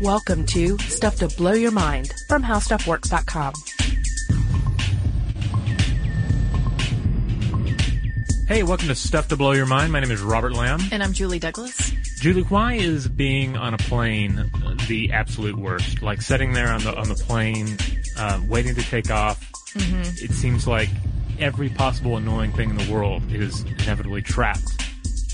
Welcome to Stuff to Blow Your Mind from HowStuffWorks.com. Hey, welcome to Stuff to Blow Your Mind. My name is Robert Lamb. And I'm Julie Douglas. Julie, why is being on a plane the absolute worst? Like sitting there on the on the plane, uh, waiting to take off. Mm-hmm. It seems like every possible annoying thing in the world is inevitably trapped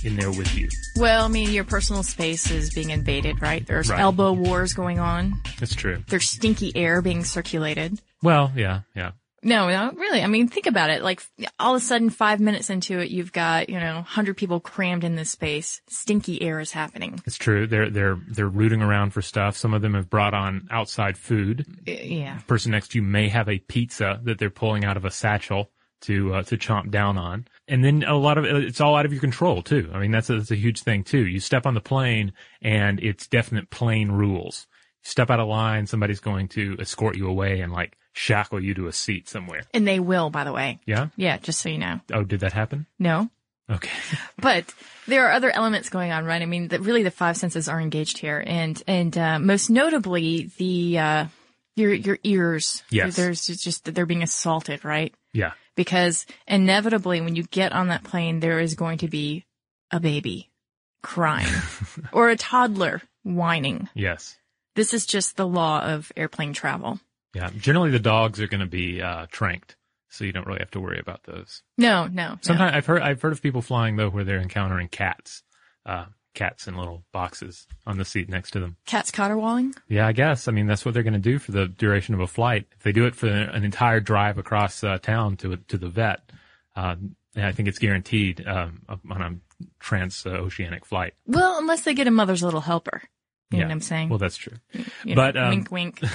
in there with you. Well, I mean, your personal space is being invaded, right? There's Right. elbow wars going on. It's true. There's stinky air being circulated. Well, yeah, yeah. No, no, really. I mean, think about it. Like, all of a sudden, five minutes into it, you've got, you know, 100 people crammed in this space. Stinky air is happening. It's true. They're they're they're rooting around for stuff. Some of them have brought on outside food. Uh, Yeah. The person next to you may have a pizza that they're pulling out of a satchel to uh, to chomp down on. And then a lot of it's all out of your control too. I mean, that's a, that's a huge thing too. You step on the plane and it's definite plane rules. You step out of line, somebody's going to escort you away and like shackle you to a seat somewhere. And they will, by the way. Yeah? Yeah, just so you know. Oh, did that happen? No. Okay. But there are other elements going on, right? I mean, the, really the five senses are engaged here, and and uh, most notably the uh, your your ears. Yes. There's just they're being assaulted, right? Yeah. Because inevitably, when you get on that plane, there is going to be a baby crying or a toddler whining. Yes. This is just the law of airplane travel. Yeah. Generally the dogs are going to be, uh, tranked. So you don't really have to worry about those. No, no. no. Sometimes I've heard, I've heard of people flying though where they're encountering cats, uh, cats in little boxes on the seat next to them. cats caterwauling. Yeah, I guess. I mean, that's what they're going to do for the duration of a flight. If they do it for an entire drive across uh, town to to the vet, uh, I think it's guaranteed um, on a transoceanic flight. Well, unless they get a mother's little helper. You know what I'm saying? Well, that's true. You know, but, um, wink, wink.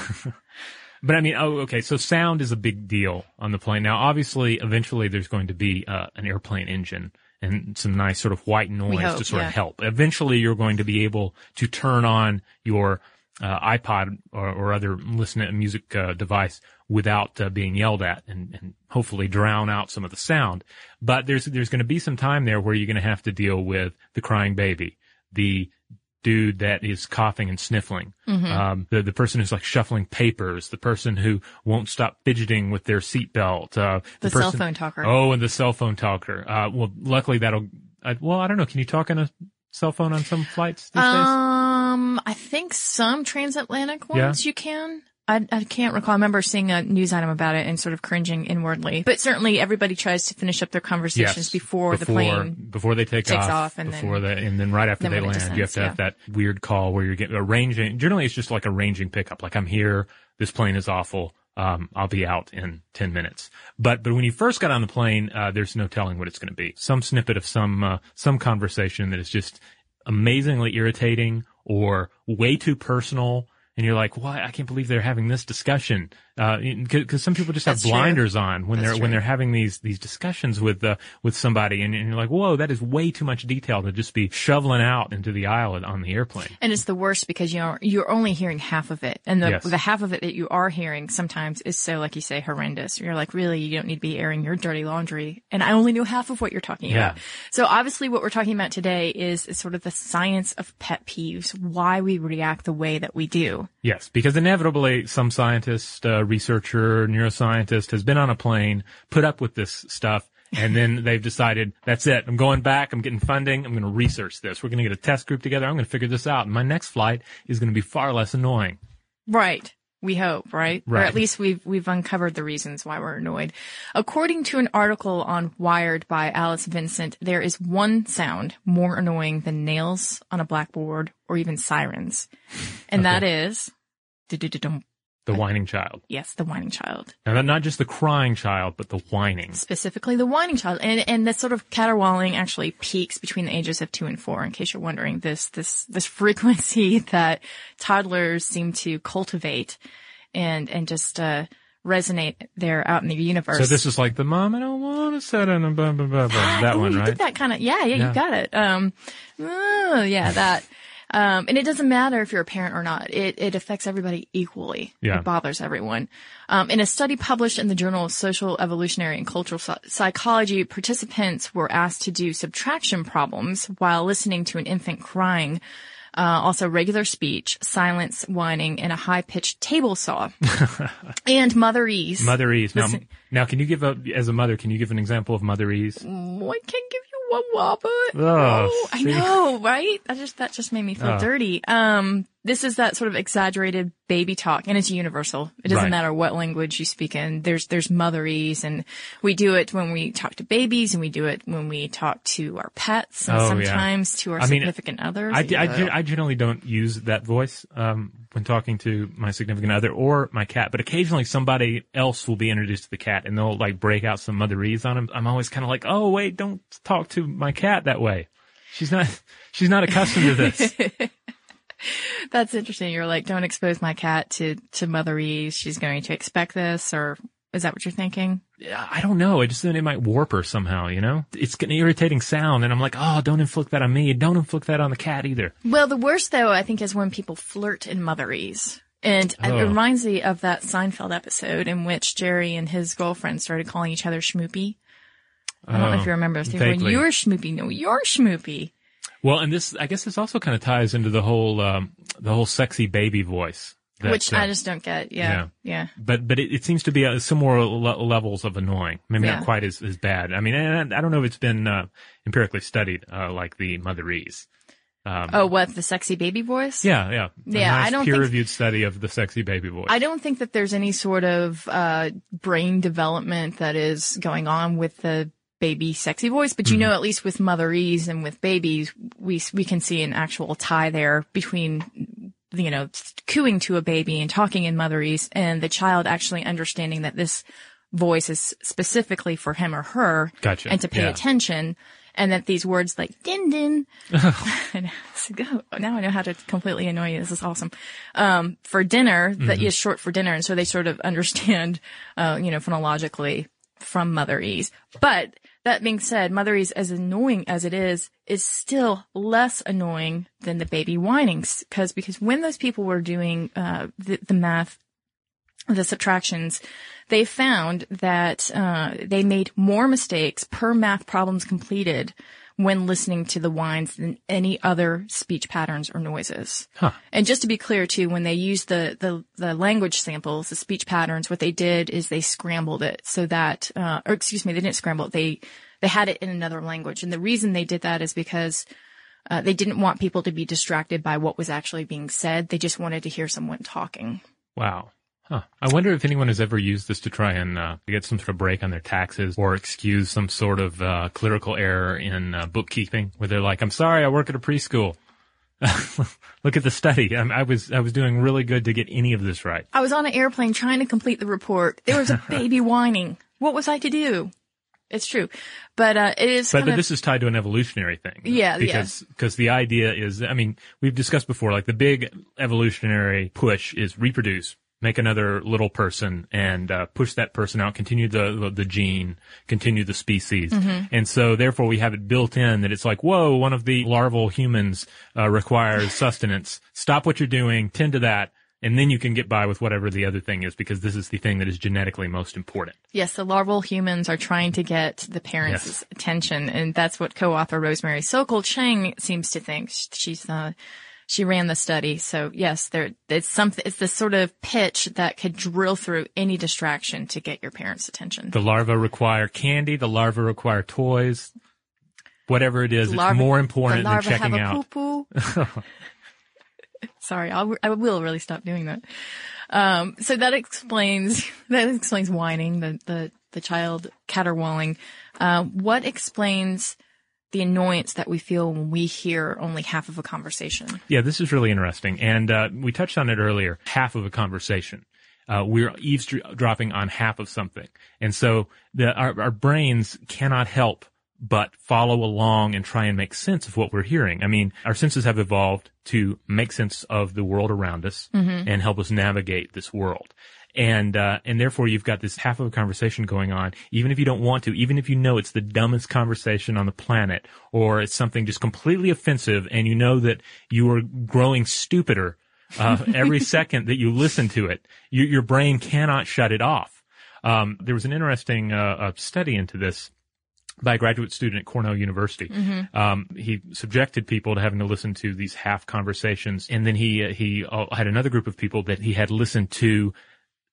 But I mean, oh, okay. So sound is a big deal on the plane. Now, obviously, eventually there's going to be uh, an airplane engine and some nice sort of white noise hope, to sort yeah. of help. Eventually, you're going to be able to turn on your uh, iPod or, or other listen to music uh, device without uh, being yelled at and, and hopefully drown out some of the sound. But there's there's going to be some time there where you're going to have to deal with the crying baby, the dude that is coughing and sniffling, Mm-hmm. um, the the person who's like shuffling papers, the person who won't stop fidgeting with their seatbelt, uh, The cell person- phone talker. Oh, and the cell phone talker. Uh, well, luckily that'll. I, well, I don't know. Can you talk on a cell phone on some flights these days? Um, I think some transatlantic Yeah. ones you can. I, I can't recall. I remember seeing a news item about it and sort of cringing inwardly. But certainly everybody tries to finish up their conversations before, the plane. before they take takes off, off and before then- they and then right after then they land, you have descends, to have that weird call where you're getting arranging. Generally, it's just like arranging pickup. Like I'm here. This plane is awful. Um, I'll be out in 10 minutes. But, but when you first got on the plane, uh, there's no telling what it's going to be. Some snippet of some, uh, some conversation that is just amazingly irritating or way too personal. And you're like, why? I can't believe they're having this discussion. Uh, cause, 'cause some people just have That's true. blinders on when That's they're, when they're having these, these discussions with, uh, with somebody and, and you're like, whoa, that is way too much detail to just be shoveling out into the aisle on the airplane. And it's the worst because you know you're only hearing half of it, and the Yes. the half of it that you are hearing sometimes is so, like you say, horrendous. You're like, really, you don't need to be airing your dirty laundry, and I only knew half of what you're talking Yeah. about. So obviously, what we're talking about today is, is sort of the science of pet peeves, why we react the way that we do. Yes, because inevitably some scientist, uh, researcher, neuroscientist has been on a plane, put up with this stuff, and then they've decided, that's it. I'm going back. I'm getting funding. I'm going to research this. We're going to get a test group together. I'm going to figure this out. And my next flight is going to be far less annoying. Right. We hope, right? right? Or at least we've we've uncovered the reasons why we're annoyed. According to an article on Wired by Alice Vincent, there is one sound more annoying than nails on a blackboard or even sirens. And that is. The whining child. yes, the whining child. Now, not- just the crying child, but the whining. Specifically the whining child. And and that sort of caterwauling actually peaks between the ages of two and four, in case you're wondering. This this this frequency that toddlers seem to cultivate and and just uh resonate there out in the universe. So this is like the mom, I don't want to sit in a blah, blah, blah, blah. That Ooh, one, you right? that kind of, yeah, yeah, Yeah. you got it. Um, oh, yeah, that. Um, and it doesn't matter if you're a parent or not. It, it affects everybody equally. Yeah. It bothers everyone. Um, in a study published in the Journal of Social Evolutionary and Cultural Psychology, participants were asked to do subtraction problems while listening to an infant crying. Uh, also regular speech, silence, whining, and a high-pitched table saw. and motherese. Motherese. Now, Listen- now, can you give a, as a mother, can you give an example of motherese? Oh, I can give you one wobble. Oh, Oh, I know, right? That just that just made me feel Oh. dirty. Um, this is that sort of exaggerated baby talk, and it's universal. It doesn't Right. matter what language you speak in. There's there's motherese, and we do it when we talk to babies, and we do it when we talk to our pets, and Oh, yeah. sometimes to our I mean, significant others. I, I, Yeah. I generally don't use that voice um, when talking to my significant other or my cat, but occasionally somebody else will be introduced to the cat and they'll like break out some motherese on him. I'm always kind of like, oh wait, don't talk to my cat that way. She's not, she's not accustomed to this. That's interesting. You're like, don't expose my cat to to motherese. She's going to expect this, or is that what you're thinking? I don't know. I just think it might warp her somehow, you know? It's an irritating sound and I'm like, oh, don't inflict that on me. Don't inflict that on the cat either. Well, the worst though, I think, is when people flirt in motherese. And Oh. it reminds me of that Seinfeld episode in which Jerry and his girlfriend started calling each other schmoopy. I don't know if Oh, you remember this. When you're schmoopy, no, you're schmoopy. Well, and this, I guess this also kind of ties into the whole, um, the whole sexy baby voice. that, Which uh, I just don't get. Yeah. Yeah. but but it, it seems to be uh, similar le- levels of annoying. Maybe Yeah. not quite as, as bad. I mean, and I, I don't know if it's been uh, empirically studied uh, like the motherese. Um, Oh, what? The sexy baby voice? yeah, yeah, A Yeah, I don't think- peer-reviewed study of the sexy baby voice. I don't think that there's any sort of uh, brain development that is going on with the baby sexy voice, but you Mm-hmm. know, at least with motherese and with babies, we we can see an actual tie there between you know cooing to a baby and talking in motherese, and the child actually understanding that this voice is specifically for him or her, Gotcha. and to pay Yeah. attention. And that these words like din din, and go- now I know how to completely annoy you. This is awesome. Um, for dinner, that is short for dinner, and so they sort of understand, uh, you know, phonologically from motherese. But that being said, motherese, as annoying as it is, is still less annoying than the baby whining, because because when those people were doing uh, the, the math the subtractions, they found that uh, they made more mistakes per math problems completed when listening to the whines than any other speech patterns or noises. Huh. And just to be clear too, when they used the, the, the language samples, the speech patterns, what they did is they scrambled it so that, uh, or excuse me, they didn't scramble it. They, they had it in another language. And the reason they did that is because uh, they didn't want people to be distracted by what was actually being said. They just wanted to hear someone talking. Wow. Huh. I wonder if anyone has ever used this to try and uh, get some sort of break on their taxes or excuse some sort of uh, clerical error in uh, bookkeeping, where they're like, "I'm sorry, I work at a preschool. Look at the study. I, I was I was doing really good to get any of this right." I was on an airplane trying to complete the report. There was a baby whining. What was I to do? It's true, but uh, it is. But, but of, this is tied to an evolutionary thing. Yeah, yeah. because because the idea is, I mean, we've discussed before, like the big evolutionary push is reproduce, make another little person, and uh, push that person out, continue the, the the gene, continue the species, Mm-hmm. and so therefore we have it built in that it's like, whoa, one of the larval humans uh, requires sustenance. Stop what you're doing, tend to that. And then you can get by with whatever the other thing is because this is the thing that is genetically most important. yes, the larval humans are trying to get the parents' Yes. attention, and that's what co-author Rosemary Sokol Chang seems to think. She's uh, she ran the study, so yes, there it's something. It's this sort of pitch that could drill through any distraction to get your parents' attention. The larvae require candy. The larvae require toys. Whatever it is, it's more important the than checking have a out. Sorry, I'll, I will really stop doing that. Um, so that explains that explains whining, the the the child caterwauling. Uh, what explains the annoyance that we feel when we hear only half of a conversation? Yeah, this is really interesting. And uh, we touched on it earlier. Half of a conversation. Uh, we're eavesdropping on half of something. And so the, our, our brains cannot help but follow along and try and make sense of what we're hearing. I mean, our senses have evolved to make sense of the world around us and help us navigate this world. And, uh, and therefore you've got this half of a conversation going on, even if you don't want to, even if you know it's the dumbest conversation on the planet, or it's something just completely offensive and you know that you are growing stupider, uh, every second that you listen to it, you, your brain cannot shut it off. Um, there was an interesting, uh, study into this by a graduate student at Cornell University. Um, he subjected people to having to listen to these half conversations, and then he uh, he uh, had another group of people that he had listened to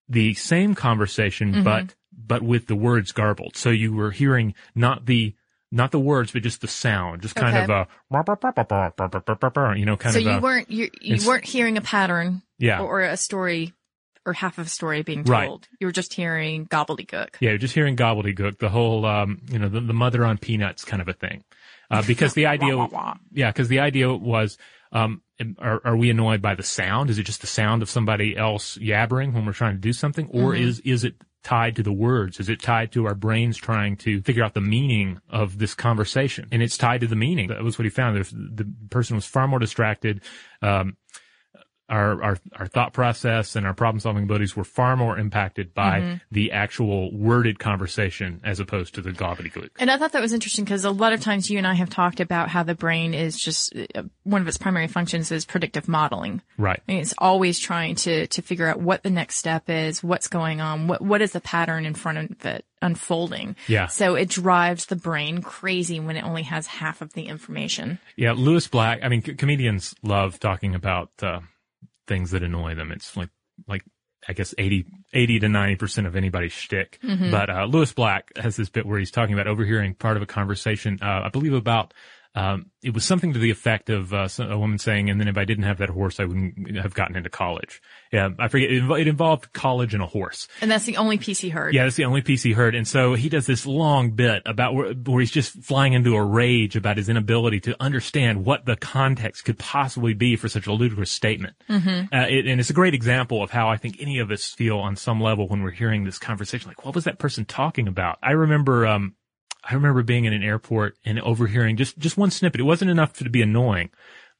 the same conversation, but but with the words garbled. So you were hearing not the not the words, but just the sound, just kind Okay. of a you know, kind so of you a, weren't you, you weren't hearing a pattern yeah. or, or a story or half of a story being Right. told. You were just hearing gobbledygook. Yeah, you're just hearing gobbledygook, the whole, um, you know, the, the mother on peanuts kind of a thing. Uh, because the idea, yeah, because the idea was, um, are, are we annoyed by the sound? Is it just the sound of somebody else yabbering when we're trying to do something? Or is, is it tied to the words? Is it tied to our brains trying to figure out the meaning of this conversation? And it's tied to the meaning. That was what he found. The person was far more distracted. Um, our, our, our thought process and our problem solving abilities were far more impacted by the actual worded conversation as opposed to the gobbledygook. And I thought that was interesting because a lot of times you and I have talked about how the brain is just uh, one of its primary functions is predictive modeling. Right. I mean, it's always trying to to figure out what the next step is, what's going on, what what is the pattern in front of it unfolding. Yeah. So it drives the brain crazy when it only has half of the information. Yeah. Lewis Black, I mean, c- comedians love talking about, uh, things that annoy them. It's like, like, I guess 80, 80 to 90% of anybody's shtick. But, uh, Lewis Black has this bit where he's talking about overhearing part of a conversation, uh, I believe about, um, it was something to the effect of uh, a woman saying, "And then if I didn't have that horse, I wouldn't have gotten into college." Yeah, I forget. It, it involved college and a horse. And that's the only piece he heard. Yeah, that's the only piece he heard. And so he does this long bit about where, where he's just flying into a rage about his inability to understand what the context could possibly be for such a ludicrous statement. Mm-hmm. Uh, it, and it's a great example of how I think any of us feel on some level when we're hearing this conversation. Like, what was that person talking about? I remember, um, I remember being in an airport and overhearing just, just one snippet. It wasn't enough to be annoying,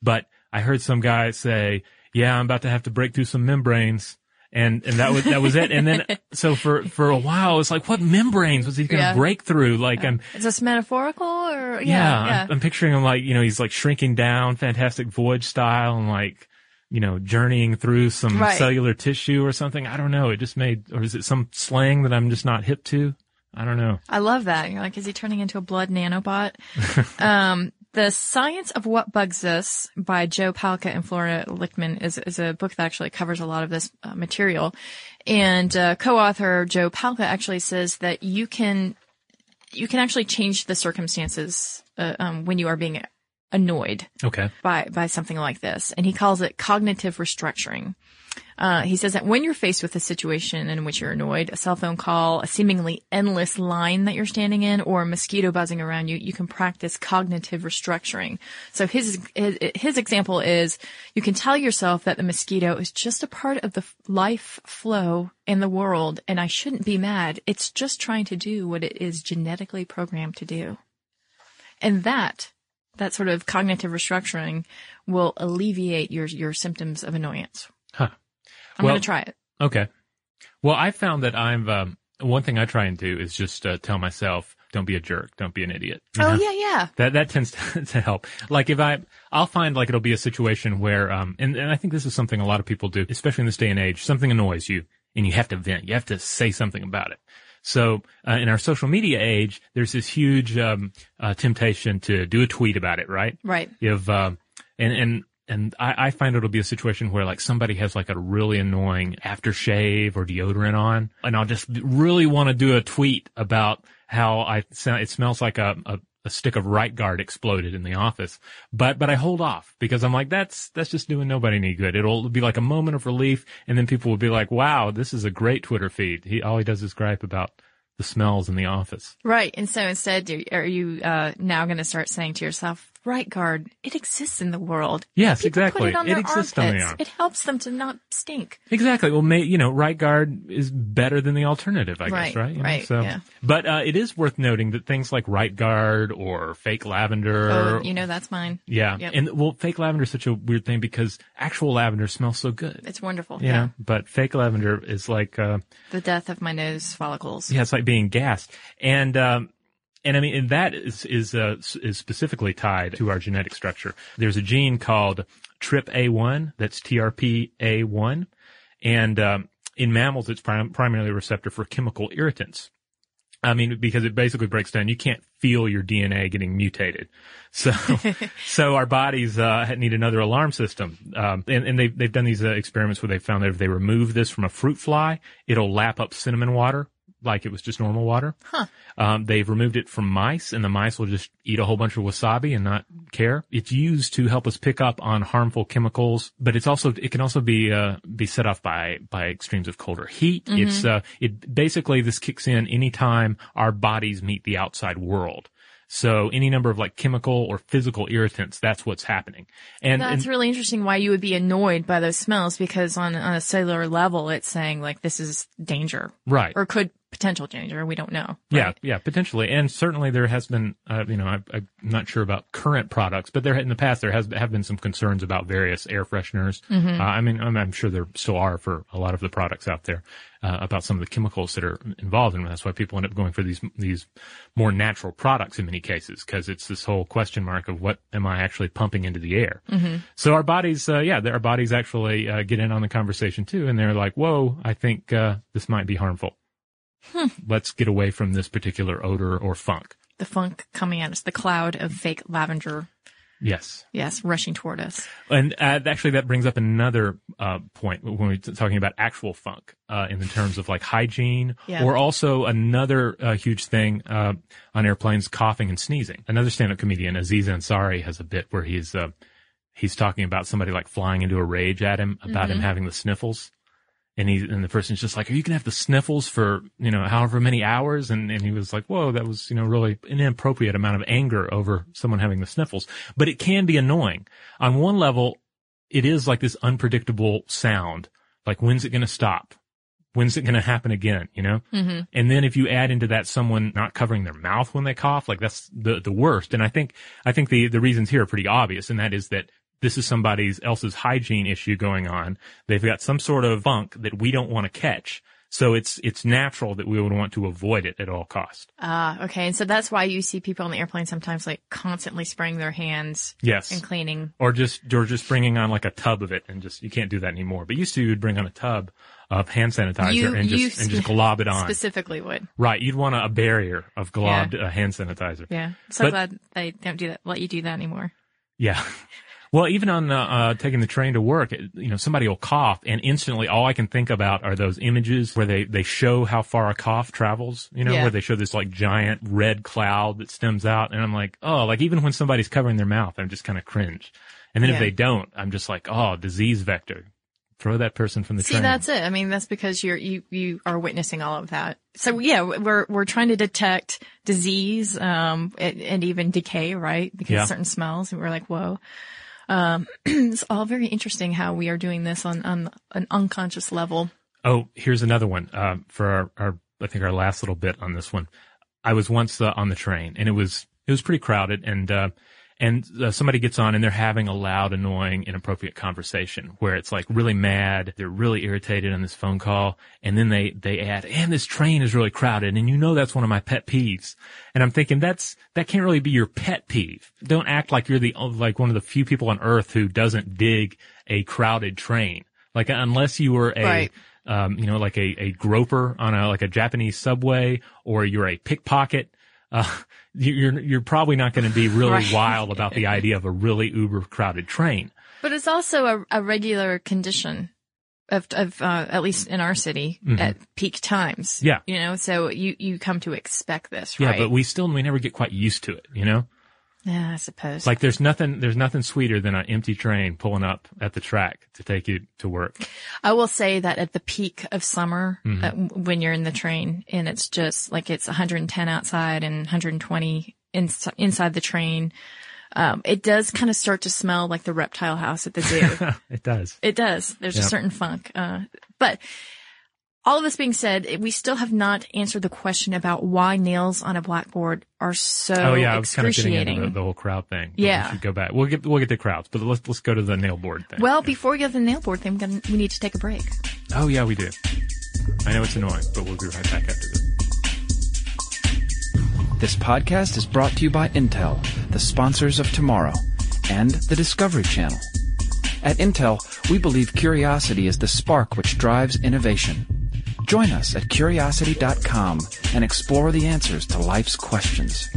but I heard some guy say, yeah, I'm about to have to break through some membranes. And, and that was, that was it. And then, so for, for a while, it's like, what membranes was he going to Yeah. break through? Like, I'm, Is this metaphorical or yeah, yeah? Yeah. I'm, I'm picturing him like, you know, he's like shrinking down Fantastic Voyage style and like, you know, journeying through some Right. cellular tissue or something. I don't know. It just made, or is it some slang that I'm just not hip to? I don't know. I love that. You're like, is he turning into a blood nanobot? um, the Science of What Bugs Us by Joe Palca and Flora Lichtman is, is a book that actually covers a lot of this uh, material. And, uh, co-author Joe Palca actually says that you can, you can actually change the circumstances, uh, um, when you are being annoyed Okay. by by something like this, and he calls it cognitive restructuring. Uh, he says that when you're faced with a situation in which you're annoyed, a cell phone call, a seemingly endless line that you're standing in, or a mosquito buzzing around you, you can practice cognitive restructuring. So his his, his example is you can tell yourself that the mosquito is just a part of the life flow in the world, and I shouldn't be mad. It's just trying to do what it is genetically programmed to do. And that, that sort of cognitive restructuring will alleviate your, your symptoms of annoyance. Huh. I'm Well- going to try it. Okay. Well, I found that I'm, um, one thing I try and do is just, uh, tell myself, don't be a jerk. Don't be an idiot. you Oh know? yeah, yeah. That that tends to, to help. Like if I, I'll find like it'll be a situation where, um, and, and I think this is something a lot of people do, especially in this day and age. Something annoys you, and you have to vent. You have to say something about it. So uh, in our social media age, there's this huge um, uh, temptation to do a tweet about it, right? Right. You have, um, and and and I, I find it'll be a situation where like somebody has like a really annoying aftershave or deodorant on, and I'll just really want to do a tweet about how I sound. It smells like a, a a stick of right guard exploded in the office, but but I hold off because I'm like that's that's just doing nobody any good. It'll be like a moment of relief, and then people will be like, "Wow, this is a great Twitter feed." He all he does is gripe about the smells in the office. Right. And so instead, are you uh, now going to start saying to yourself, "Right guard, it exists in the world. Yes, People exactly. Put it on It their exists on the arm. It helps them to not stink." Exactly. Well, may, you know, right guard is better than the alternative, I Right, guess, right? You know, right, So, yeah. but uh, it is worth noting that things like right guard or fake lavender, Oh, you know that's mine. yeah, Yep. and well, fake lavender is such a weird thing because actual lavender smells so good, It's wonderful. yeah. know, but fake lavender is like, uh, The death of my nose follicles. yeah, it's like being gassed, and um, and I mean, and that is is uh, is specifically tied to our genetic structure. There's a gene called TRPA1 that's TRPA1, and um, in mammals, it's prim- primarily a receptor for chemical irritants. I mean, because it basically breaks down. You can't feel your DNA getting mutated. So, so our bodies, uh, need another alarm system. Um, and, and they've, they've done these uh, experiments where they found that if they remove this from a fruit fly, it'll lap up cinnamon water like it was just normal water. Huh. Um, they've removed it from mice and the mice will just eat a whole bunch of wasabi and not care. It's used to help us pick up on harmful chemicals, but it's also, it can also be, uh, be set off by, by extremes of cold or heat. It's, uh, it basically this kicks in anytime our bodies meet the outside world. So any number of like chemical or physical irritants, that's what's happening. And, That's and really interesting why you would be annoyed by those smells because on, on a cellular level, it's saying like this is danger right. or could potential danger. We don't know. Yeah, right? yeah, potentially, and certainly there has been, uh, you know, I, I'm not sure about current products, but there in the past there has have been some concerns about various air fresheners. Uh, I mean, I'm, I'm sure there still are for a lot of the products out there uh, about some of the chemicals that are involved, and that's why people end up going for these these more natural products in many cases because it's this whole question mark of what am I actually pumping into the air. So our bodies, uh, yeah, our bodies actually uh, get in on the conversation too, and they're like, "Whoa, I think uh, this might be harmful." Let's get away from this particular odor or funk. The funk coming at us, the cloud of fake lavender. Yes. Yes, rushing toward us. And uh, actually, that brings up another uh, point when we're talking about actual funk uh, in the terms of like hygiene, Yeah. or also another uh, huge thing uh, on airplanes: coughing and sneezing. Another stand-up comedian, Aziz Ansari, has a bit where he's uh, he's talking about somebody like flying into a rage at him about him having the sniffles. And he and the person's just like, "Are you gonna have the sniffles for you know however many hours?" And and he was like, "Whoa, that was you know really an inappropriate amount of anger over someone having the sniffles." But it can be annoying. On one level, it is like this unpredictable sound. Like, when's it going to stop? When's it going to happen again? You know? Mm-hmm. And then if you add into that someone not covering their mouth when they cough, like that's the, the worst. And I think, I think the, the reasons here are pretty obvious. And that is that this is somebody's else's hygiene issue going on. They've got some sort of funk that we don't want to catch. So it's, it's natural that we would want to avoid it at all costs. Ah, okay. And so that's why you see people on the airplane sometimes like constantly spraying their hands Yes. and cleaning. or just or just bringing on like a tub of it and just you can't do that anymore. But used to you'd bring on a tub of hand sanitizer You- and just and just glob it on. Specifically would. right, you'd want a, a barrier of globbed uh, hand sanitizer. Yeah. So But- glad they don't do that, let you do that anymore. Yeah. Well, even on uh, uh, taking the train to work, you know, somebody will cough, and instantly, all I can think about are those images where they they show how far a cough travels. You know, Yeah. where they show this like giant red cloud that stems out, and I'm like, oh, like even when somebody's covering their mouth, I'm just kind of cringe. And then if they don't, I'm just like, oh, disease vector. Throw that person from the See, train. See, that's it. I mean, that's because you're, you, you are witnessing all of that. So yeah, we're, we're trying to detect disease, um, and, and even decay, right? Because Yeah. certain smells, and we're like, whoa. Um, it's all very interesting how we are doing this on, on an unconscious level. Oh, here's another one uh, for our, our, I think our last little bit on this one. I was once uh, on the train, and it was it was pretty crowded, and uh, and uh, somebody gets on, and they're having a loud, annoying, inappropriate conversation where it's like really mad, they're really irritated on this phone call, and then they they add, and this train is really crowded, and you know that's one of my pet peeves, and I'm thinking that's that can't really be your pet peeve. Don't act like you're the like one of the few people on earth who doesn't dig a crowded train. Like unless you were a Right. um, you know, like a, a groper on a, like a Japanese subway or you're a pickpocket, uh, you're, you're probably not going to be really Right. wild about the idea of a really uber crowded train. But it's also a, a regular condition of, of, uh, at least in our city at peak times. Mm-hmm. Yeah. You know, so you, you come to expect this, Yeah, right? but we still, we never get quite used to it, you know? Yeah, I suppose. Like there's nothing, there's nothing sweeter than an empty train pulling up at the track to take you to work. I will say that at the peak of summer, Mm-hmm. uh, when you're in the train and it's just like it's 110 outside and 120 ins- inside the train, um, it does kind of start to smell like the reptile house at the zoo. it does. it does. There's a certain funk. Uh, but all of this being said, we still have not answered the question about why nails on a blackboard are so Oh yeah, I was kind of getting excruciating. into the, the whole crowd thing. Yeah. We should go back. We'll get, we'll get to crowds, but let's, let's go to the nail board thing. well, before we get to the nail board thing, we're gonna- we need to take a break. oh yeah, we do. I know it's annoying, but we'll be right back after this. This podcast is brought to you by Intel, the sponsors of tomorrow, and the Discovery Channel. At Intel, we believe curiosity is the spark which drives innovation. Join us at curiosity.com and explore the answers to life's questions.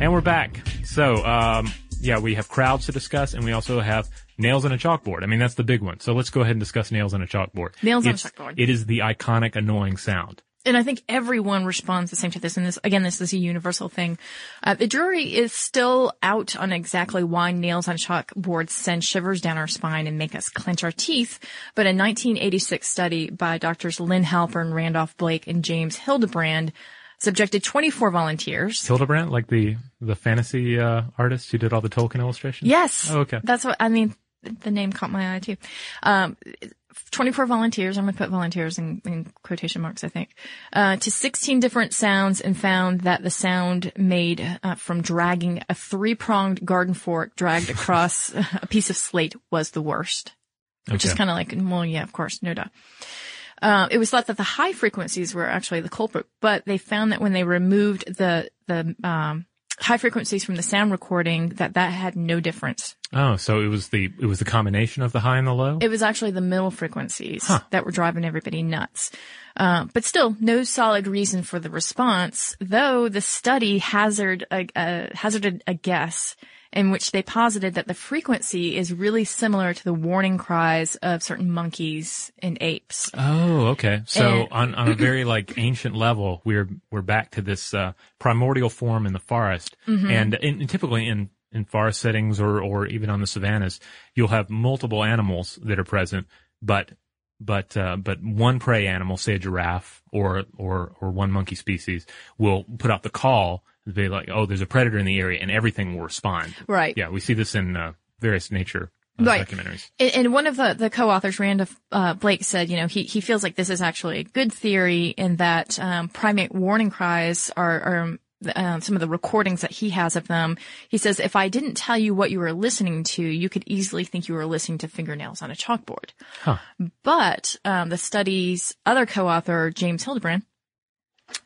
And we're back. So, um, yeah, we have crowds to discuss, and we also have nails on a chalkboard. I mean, that's the big one. So let's go ahead and discuss nails on a chalkboard. Nails on a chalkboard. It is the iconic annoying sound. And I think everyone responds the same to this. And this, again, this is a universal thing. Uh, the jury is still out on exactly why nails on chalkboards send shivers down our spine and make us clench our teeth. But a 1986 study by doctors Lynn Halpern, Randolph Blake, and James Hildebrand subjected 24 volunteers. Hildebrand, like the the fantasy uh, artist who did all the Tolkien illustrations. Yes. Oh, okay. That's what, I mean, the name caught my eye too. Um, 24 volunteers, I'm going to put volunteers in, in quotation marks, I think, uh, to 16 different sounds and found that the sound made uh, from dragging a three-pronged garden fork dragged across a piece of slate was the worst. Which is kind of like, well, yeah, of course, no doubt. Uh, it was thought that the high frequencies were actually the culprit, but they found that when they removed the the um, high frequencies from the sound recording, that that had no difference. Oh, so it was the it was the combination of the high and the low. It was actually the middle frequencies that were driving everybody nuts. Uh, but still, no solid reason for the response, though the study hazard a, a, hazarded a guess in which they posited that the frequency is really similar to the warning cries of certain monkeys and apes. Oh, okay. So And- on, on a very like ancient level, we're we're back to this uh, primordial form in the forest, Mm-hmm. and, in, typically in in forest settings or or even on the savannas, you'll have multiple animals that are present, but but uh, but one prey animal, say a giraffe or or or one monkey species, will put out the call. And be like, oh, there's a predator in the area, and everything will respond. Right. Yeah, we see this in uh, various nature uh, Right. documentaries. And, and one of the, the co-authors, Randolph uh, Blake, said, you know, he, he feels like this is actually a good theory in that um, primate warning cries are, are um, some of the recordings that he has of them. He says, if I didn't tell you what you were listening to, you could easily think you were listening to fingernails on a chalkboard. Huh. But um, the study's other co-author, James Hildebrand,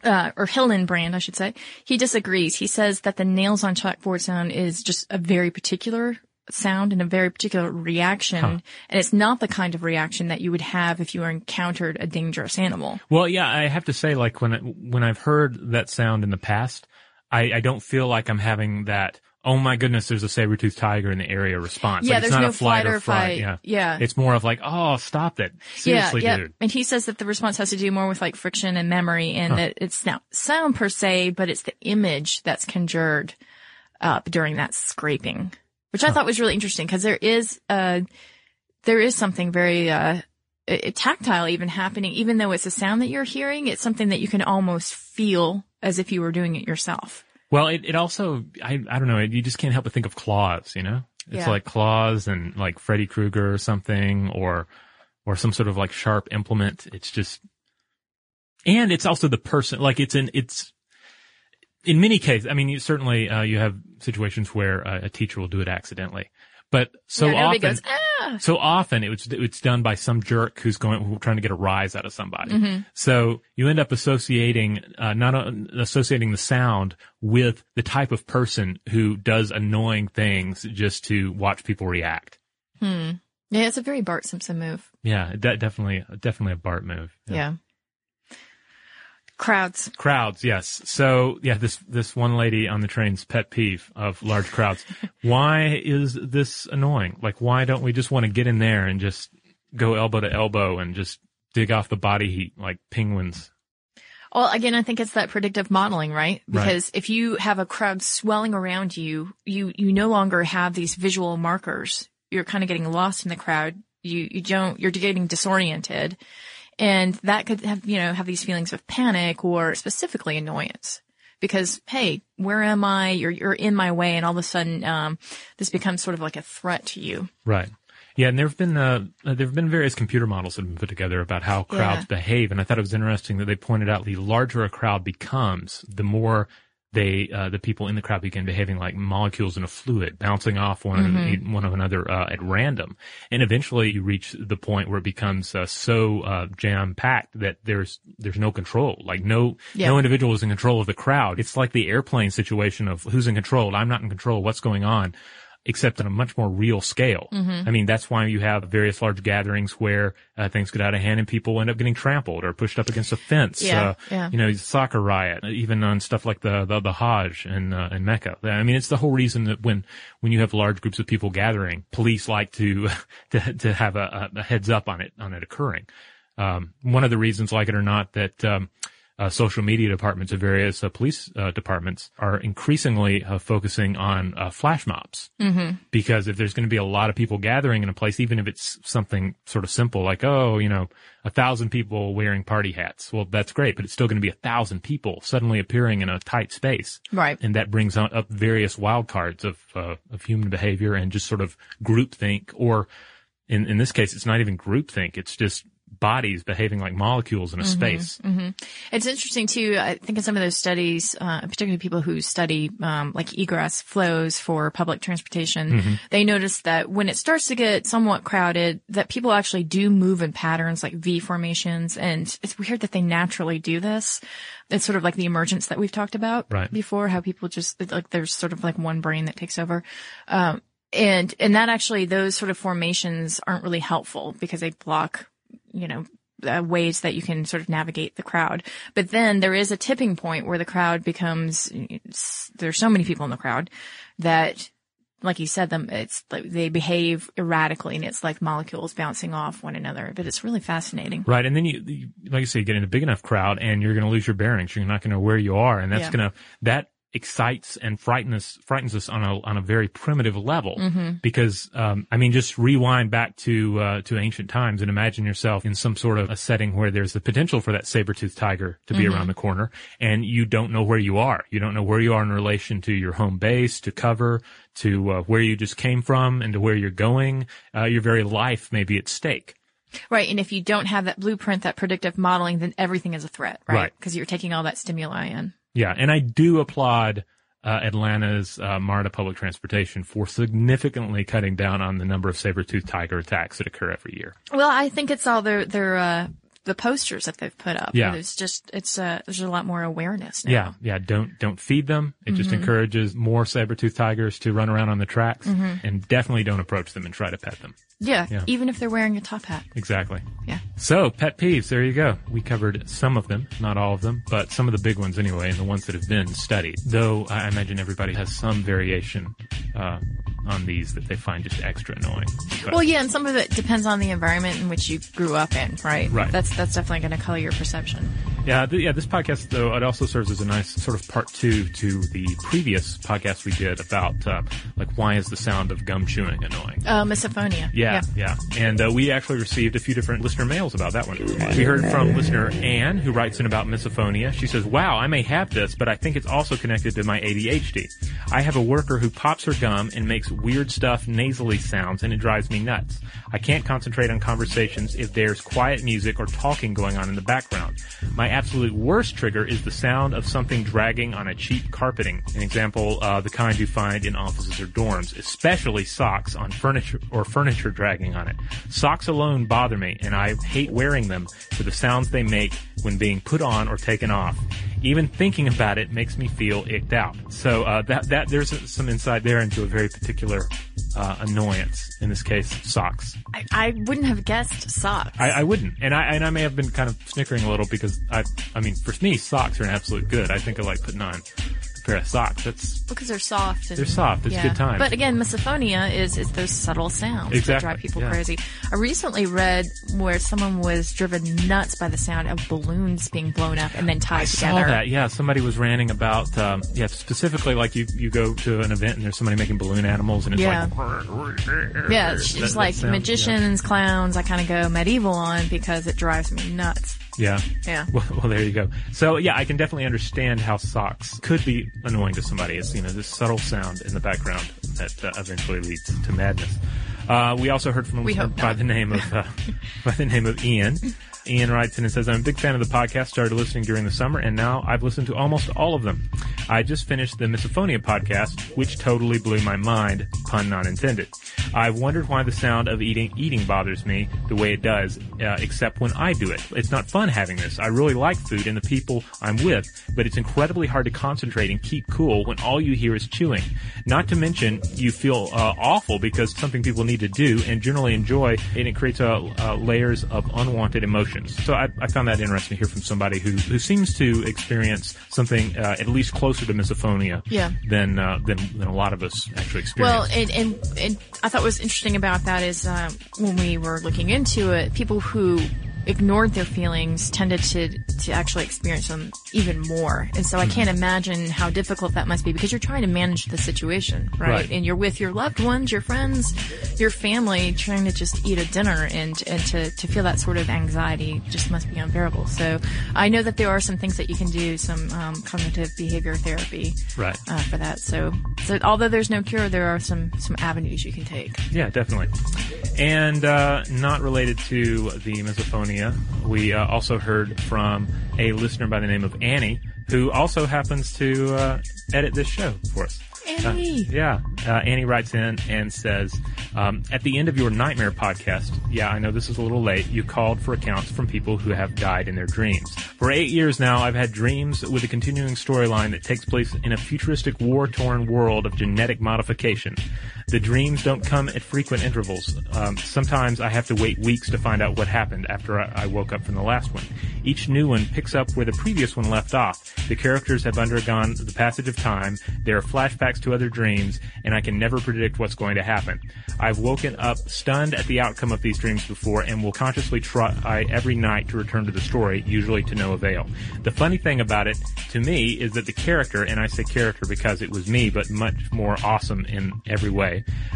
uh, or Hildenbrand, I should say, he disagrees. He says that the nails on chalkboard sound is just a very particular sound and a very particular reaction. And it's not the kind of reaction that you would have if you were encountered a dangerous animal. Well, yeah, I have to say, like when I, when I've heard that sound in the past, I, I don't feel like I'm having that. Oh my goodness, there's a saber-toothed tiger in the area response. Yeah, like, it's there's not no a flight, or fight. Yeah, Yeah. It's more of like, oh, stop it, seriously, yeah, yeah. dude. And he says that the response has to do more with like friction and memory and that it's not sound per se, but it's the image that's conjured up during that scraping, which I thought was really interesting because there is, uh, there is something very, uh, tactile even happening, even though it's a sound that you're hearing, it's something that you can almost feel as if you were doing it yourself. Well, it, it also, I, I don't know, you just can't help but think of claws, you know? It's Yeah. like claws and like Freddy Krueger or something or, or some sort of like sharp implement. It's just, and it's also the person, like it's in, it's, in many cases, I mean, you certainly, uh, you have situations where uh, a teacher will do it accidentally, but so yeah, often, goes, ah! so often it was, it's done by some jerk who's going, trying to get a rise out of somebody. Mm-hmm. So you end up associating, uh, not uh, associating the sound with the type of person who does annoying things just to watch people react. Hmm. Yeah, it's a very Bart Simpson move. Yeah, de- definitely, definitely a Bart move. Yeah. Crowds. Crowds, yes. So yeah, this, this one lady on the train's pet peeve of large crowds. why is this annoying? Like, why don't we just want to get in there and just go elbow to elbow and just dig off the body heat like penguins? Well, again, I think it's that predictive modeling, right? Right. Because if you have a crowd swelling around you, you, you no longer have these visual markers. You're kind of getting lost in the crowd. You, you don't, you're getting disoriented. And that could have, you know, have these feelings of panic or specifically annoyance. Because, hey, where am I? You're, you're in my way. And all of a sudden, um, this becomes sort of like a threat to you. Right. Yeah, and there've been uh, there've been various computer models that have been put together about how crowds Yeah. behave, and I thought it was interesting that they pointed out the larger a crowd becomes, the more they uh, the people in the crowd begin behaving like molecules in a fluid, bouncing off one Mm-hmm. one of another uh, at random, and eventually you reach the point where it becomes uh, so uh, jam packed that there's there's no control, like no Yeah. no individual is in control of the crowd. It's like the airplane situation of who's in control. I'm not in control. What's going on? Except on a much more real scale. Mm-hmm. I mean, that's why you have various large gatherings where uh, things get out of hand and people end up getting trampled or pushed up against a fence. Yeah, uh, yeah. You know, soccer riot, even on stuff like the the, the Hajj and, uh, in Mecca. I mean, it's the whole reason that when when you have large groups of people gathering, police like to to to have a, a heads up on it on it occurring. Um, one of the reasons, like it or not, that um, uh, social media departments of various uh, police uh, departments are increasingly uh, focusing on uh, flash mobs. Mm-hmm. Because if there's going to be a lot of people gathering in a place, even if it's something sort of simple like, oh, you know, a thousand people wearing party hats, well, that's great, but it's still going to be a thousand people suddenly appearing in a tight space. Right. And that brings on up various wild cards of, uh, of human behavior and just sort of groupthink or in, in this case, it's not even groupthink. It's just bodies behaving like molecules in a space. It's interesting too. I think in some of those studies, uh, particularly people who study um, like egress flows for public transportation, they notice that when it starts to get somewhat crowded, that people actually do move in patterns like V formations, and it's weird that they naturally do this. It's sort of like the emergence that we've talked about Right. before, how people just like there's sort of like one brain that takes over. Um, and and that actually those sort of formations aren't really helpful because they block you know, uh, ways that you can sort of navigate the crowd. But then there is a tipping point where the crowd becomes, there's so many people in the crowd that, like you said, them, it's like they behave erratically and it's like molecules bouncing off one another. But it's really fascinating. Right. And then you, you like I say, you get in a big enough crowd and you're going to lose your bearings. You're not going to know where you are. And that's Yeah. going to, that excites and frightens us, frightens us on a, on a very primitive level. Mm-hmm. Because, um, I mean, just rewind back to, uh, to ancient times and imagine yourself in some sort of a setting where there's the potential for that saber-toothed tiger to be Mm-hmm. around the corner and you don't know where you are. You don't know where you are in relation to your home base, to cover, to, uh, where you just came from and to where you're going. Uh, your very life may be at stake. Right. And if you don't have that blueprint, that predictive modeling, then everything is a threat, right? Right. Because you're taking all that stimuli in. Yeah, and I do applaud uh, Atlanta's uh, MARTA public transportation for significantly cutting down on the number of saber-toothed tiger attacks that occur every year. Well, I think it's all their, their, uh, the posters that they've put up. Yeah. It's just, it's, uh, there's a lot more awareness now. Yeah, yeah. Don't don't feed them. It just encourages more saber-toothed tigers to run around on the tracks, and definitely don't approach them and try to pet them. Yeah, Yeah. even if they're wearing a top hat. Exactly. Yeah. So, pet peeves, there you go. We covered some of them, not all of them, but some of the big ones anyway, and the ones that have been studied. Though I imagine everybody has some variation uh, on these that they find just extra annoying. But- Well, yeah, and some of it depends on the environment in which you grew up in, right? Right. That's that's definitely going to color your perception. Yeah, th- yeah. This podcast, though, it also serves as a nice sort of part two to the previous podcast we did about uh, like why is the sound of gum chewing annoying? Uh, misophonia. Yeah, yeah. And uh, we actually received a few different listener mails about that one. We heard from listener Anne, who writes in about misophonia. She says, Wow, I may have this, but I think it's also connected to my ADHD. I have a worker who pops her gum and makes weird stuff nasally sounds, and it drives me nuts. I can't concentrate on conversations if there's quiet music or talking going on in the background. My absolute worst trigger is the sound of something dragging on a cheap carpeting. An example, uh, the kind you find in offices or dorms, especially socks on furniture or furniture dragging on it. Socks alone bother me, and I hate wearing them for the sounds they make when being put on or taken off. Even thinking about it makes me feel icked out. So uh, that that there's some insight there into a very particular uh, annoyance. In this case, socks. I, I wouldn't have guessed socks. I, I wouldn't, and I and I may have been kind of snickering a little because I I mean for me socks are an absolute good. I think I like putting on pair of socks. That's because they're soft. And, They're soft. It's good time. But again, misophonia is is those subtle sounds that drive people yeah. crazy. I recently read where someone was driven nuts by the sound of balloons being blown up and then tied I together. saw that. Yeah, somebody was ranting about um, yeah specifically like you you go to an event and there's somebody making balloon animals and it's Yeah. like Yeah, it's That- like sound, yeah. magicians, clowns. I kind of go medieval on because it drives me nuts. Yeah. Yeah. Well, well, there you go. So yeah, I can definitely understand how socks could be annoying to somebody. It's you know this subtle sound in the background that uh, eventually leads to madness. Uh, we also heard from a listener by the name of uh, by the name of Ian. Ian writes in and says, I'm a big fan of the podcast, started listening during the summer, and now I've listened to almost all of them. I just finished the Misophonia podcast, which totally blew my mind, pun not intended. I've wondered why the sound of eating eating bothers me the way it does, uh, except when I do it. It's not fun having this. I really like food and the people I'm with, but it's incredibly hard to concentrate and keep cool when all you hear is chewing. Not to mention, you feel uh, awful because something people need to do and generally enjoy, and it creates uh, uh, layers of unwanted emotions. So I, I, found that interesting to hear from somebody who, who seems to experience something uh, at least closer to misophonia yeah. than, uh, than than a lot of us actually experience. Well, and, and, and I thought what was interesting about that is uh, when we were looking into it, people who ignored their feelings tended to to actually experience them even more. And so I can't imagine how difficult that must be because you're trying to manage the situation, right? Right. And you're with your loved ones, your friends, your family, trying to just eat a dinner and and to to feel that sort of anxiety just must be unbearable. So I know that there are some things that you can do, some um, cognitive behavior therapy, Right. uh, for that. So so although there's no cure, there are some some avenues you can take. Yeah, definitely. And uh, not related to the misophonia, we uh, also heard from a listener by the name of Annie, who also happens to uh, edit this show for us. Annie. Uh, yeah. Uh, Annie writes in and says, um, at the end of your nightmare podcast, yeah, I know this is a little late, you called for accounts from people who have died in their dreams. For eight years now, I've had dreams with a continuing storyline that takes place in a futuristic war-torn world of genetic modification. The dreams don't come at frequent intervals. Um, sometimes I have to wait weeks to find out what happened after I, I woke up from the last one. Each new one picks up where the previous one left off. The characters have undergone the passage of time. There are flashbacks to other dreams, and I can never predict what's going to happen. I've woken up stunned at the outcome of these dreams before and will consciously try every night to return to the story, usually to no avail. The funny thing about it, to me, is that the character, and I say character because it was me, but much more awesome in every way,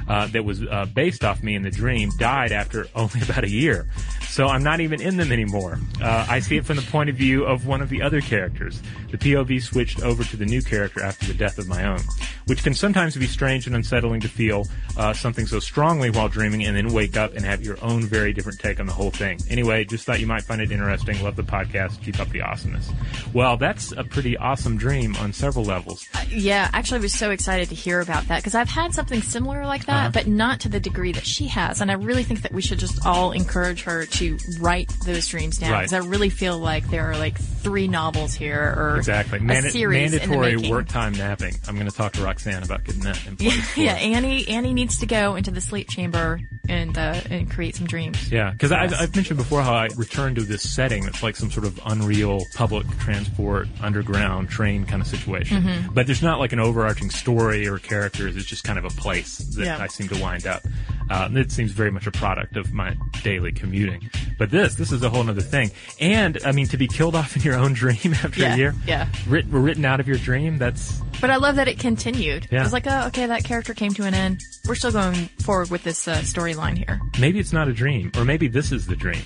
uh, that was uh, based off me in the dream, died after only about a year. So I'm not even in them anymore. Uh, I see it from the point of view of one of the other characters. The POV switched over to the new character after the death of my own, which can sometimes be strange and unsettling to feel uh, something so strongly while dreaming and then wake up and have your own very different take on the whole thing. Anyway, just thought you might find it interesting. Love the podcast. Keep up the awesomeness. Well, that's a pretty awesome dream on several levels. Yeah, actually, I was so excited to hear about that because I've had something similar like that, Uh-huh. but not to the degree that she has. And I really think that we should just all encourage her to write those dreams down Right. because I really feel like there are like three novels here or Exactly. a Manda- series in the mandatory work time napping. I'm going to talk to Roxanne about getting that in place. Yeah, yeah. Annie, Annie needs to go into the sleep chamber and uh, and create some dreams. Yeah, because I've, I've mentioned before how I returned to this setting that's like some sort of unreal public transport underground train kind of situation. Mm-hmm. But there's not like an overarching story or characters. It's just kind of a place that Yeah. I seem to wind up. Uh, it seems very much a product of my daily commuting. But this, this is a whole other thing. And I mean, to be killed off in your own dream after Yeah, a year, yeah. writ- written out of your dream. That's But I love that it continued. Yeah. I was like, oh, okay, that character came to an end. We're still going forward with this uh, storyline here. maybe it's not a dream, or maybe this is the dream.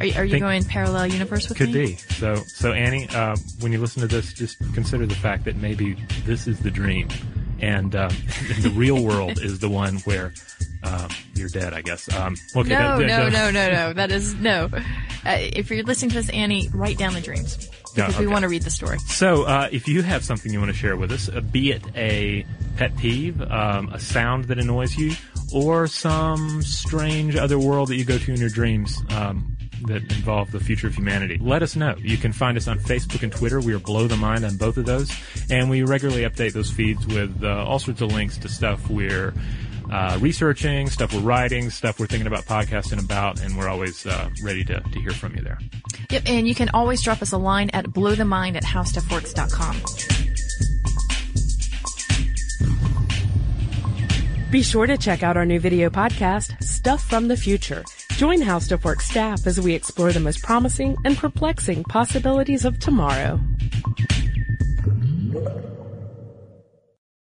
Are, you- are you going parallel universe with Could me? be. So, so Annie, uh, when you listen to this, just consider the fact that maybe this is the dream, and um, the real world is the one where um, you're dead. I guess. Um, okay, No, that- no, that- no, no, no. That is no. Uh, if you're listening to this, Annie, write down the dreams because we okay. want to read the story. So, uh, if you have something you want to share with us, uh, be it a pet peeve, um, a sound that annoys you, or some strange other world that you go to in your dreams um, that involve the future of humanity, let us know. You can find us on Facebook and Twitter. We are Blow the Mind on both of those, and we regularly update those feeds with uh, all sorts of links to stuff we're uh, researching, stuff we're writing, stuff we're thinking about podcasting about, and we're always uh, ready to, to hear from you there. Yep, and you can always drop us a line at blowthemind at howstuffworks.com. Be sure to check out our new video podcast, Stuff from the Future. Join Stuff Works staff as we explore the most promising and perplexing possibilities of tomorrow.